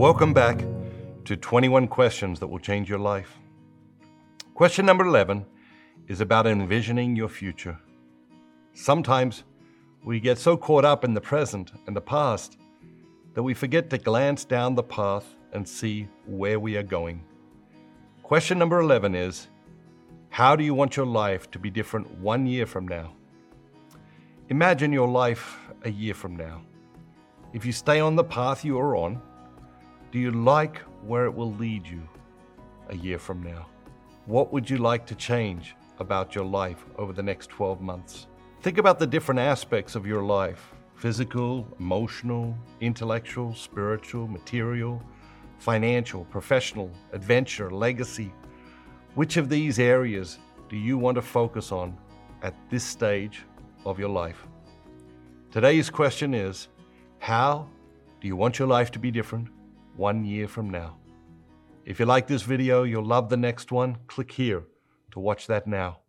Welcome back to 21 questions that will change your life. Question number 11 is about envisioning your future. Sometimes we get so caught up in the present and the past that we forget to glance down the path and see where we are going. Question number 11 is How do you want your life to be different one year from now? Imagine your life a year from now. If you stay on the path you are on, do you like where it will lead you a year from now? What would you like to change about your life over the next 12 months? Think about the different aspects of your life physical, emotional, intellectual, spiritual, material, financial, professional, adventure, legacy. Which of these areas do you want to focus on at this stage of your life? Today's question is How do you want your life to be different one year from now? If you like this video, you'll love the next one. Click here to watch that now.